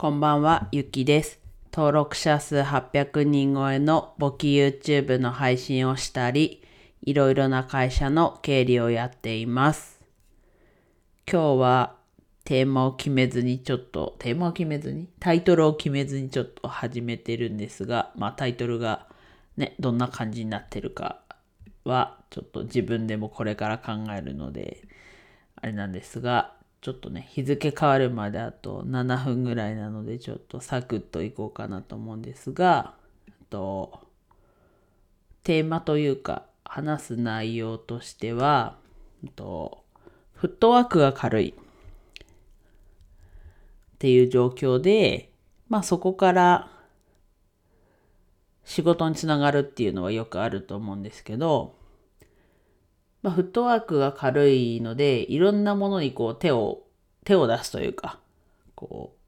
こんばんは、ゆきです。登録者数800人超えの簿記 YouTube の配信をしたり、いろいろな会社の経理をやっています。今日はテーマを決めずにちょっと、テーマを決めずにタイトルを決めずにちょっと始めてるんですが、まあタイトルがね、どんな感じになってるかは、ちょっと自分でもこれから考えるので、あれなんですが、ちょっとね、日付変わるまであと7分ぐらいなので、ちょっとサクッといこうかなと思うんですが、とテーマというか、話す内容としては、とフットワークが軽い。っていう状況で、まあそこから仕事につながるっていうのはよくあると思うんですけど、まあ、フットワークが軽いので、いろんなものにこう手を、手を出すというか、こう、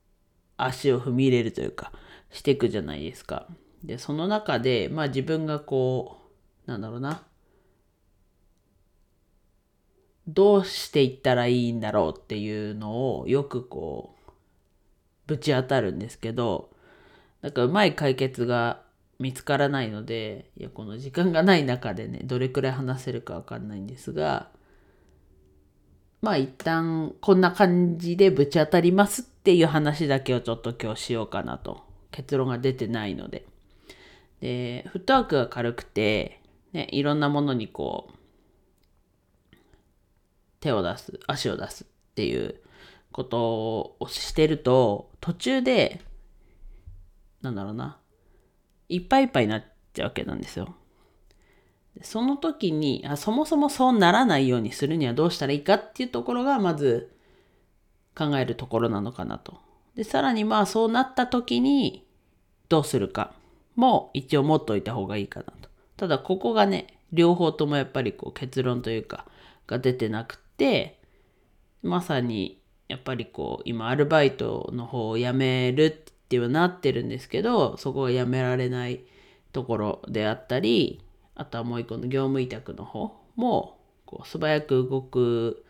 足を踏み入れるというか、していくじゃないですか。で、その中で、まあ自分がこう、なんだろうな、どうしていったらいいんだろうっていうのをよくこう、ぶち当たるんですけど、なんかうまい解決が見つからないので、いや、この時間がない中でね、どれくらい話せるかわかんないんですが、まあ一旦こんな感じでぶち当たりますっていう話だけをちょっと今日しようかなと。結論が出てないので。で、フットワークが軽くて、ね、いろんなものにこう、手を出す、足を出すっていうことをしてると、途中で、なんだろうな、いっぱいいっぱいになっちゃうわけなんですよ。その時にあ、そもそもそうならないようにするにはどうしたらいいかっていうところが、まず考えるところなのかなと。で、さらにまあそうなった時にどうするかも一応持っといた方がいいかなと。ただここがね、両方ともやっぱりこう結論というかが出てなくて、まさにやっぱりこう今アルバイトの方を辞めるってはなってるんですけど、そこが辞められないところであったり、あとはもう一個の業務委託の方もこう素早く動く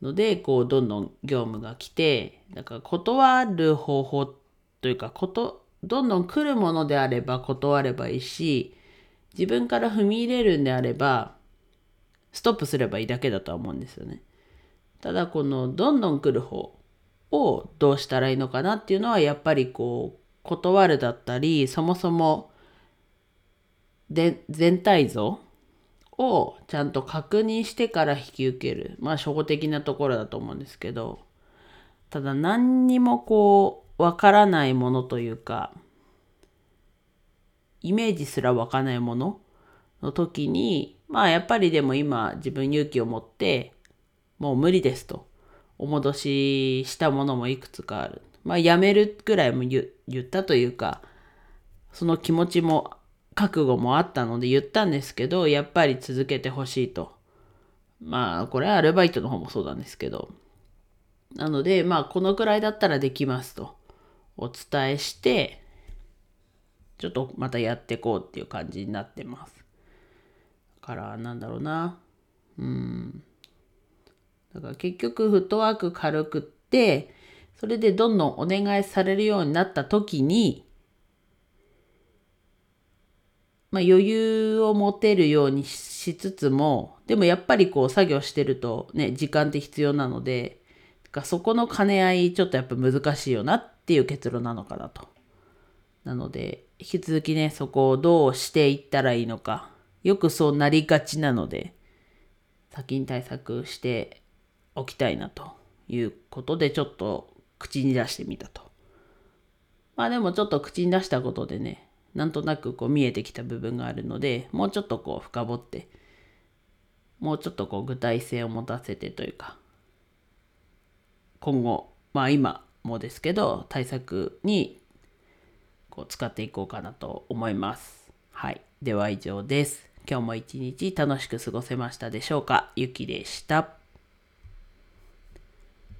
ので、こうどんどん業務が来て、だから断る方法というか、こと、どんどん来るものであれば断ればいいし、自分から踏み入れるんであれば、ストップすればいいだけだとは思うんですよね。ただこのどんどん来る方をどうしたらいいのかなっていうのはやっぱりこう断るだったりそもそもで全体像をちゃんと確認してから引き受ける。まあ初歩的なところだと思うんですけど。ただ何にもこうわからないものというかイメージすらわからないものの時にまあやっぱりでも今自分勇気を持ってもう無理ですと。お戻ししたものもいくつかある。まあやめるぐらいも言ったというかその気持ちも覚悟もあったので言ったんですけどやっぱり続けてほしいと。まあこれはアルバイトの方もそうなんですけど。なのでまあこのくらいだったらできますとお伝えしてちょっとまたやっていこうっていう感じになってます。だからなんだろうな。うん。だから結局フットワーク軽くって、それでどんどんお願いされるようになった時に、まあ余裕を持てるようにしつつも、でもやっぱりこう作業してるとね、時間って必要なので、かそこの兼ね合いちょっとやっぱ難しいよなっていう結論なのかなと。なので、引き続きね、そこをどうしていったらいいのか。よくそうなりがちなので、先に対策しておきたいなということでちょっと口に出してみたと。まあでもちょっと口に出したことでね、なんとなくこう見えてきた部分があるので、もうちょっとこう深掘って、もうちょっとこう具体性を持たせてというか、今後、まあ今もですけど、対策にこう使っていこうかなと思います。はい。では以上です。今日も一日楽しく過ごせましたでしょうか？ゆきでした。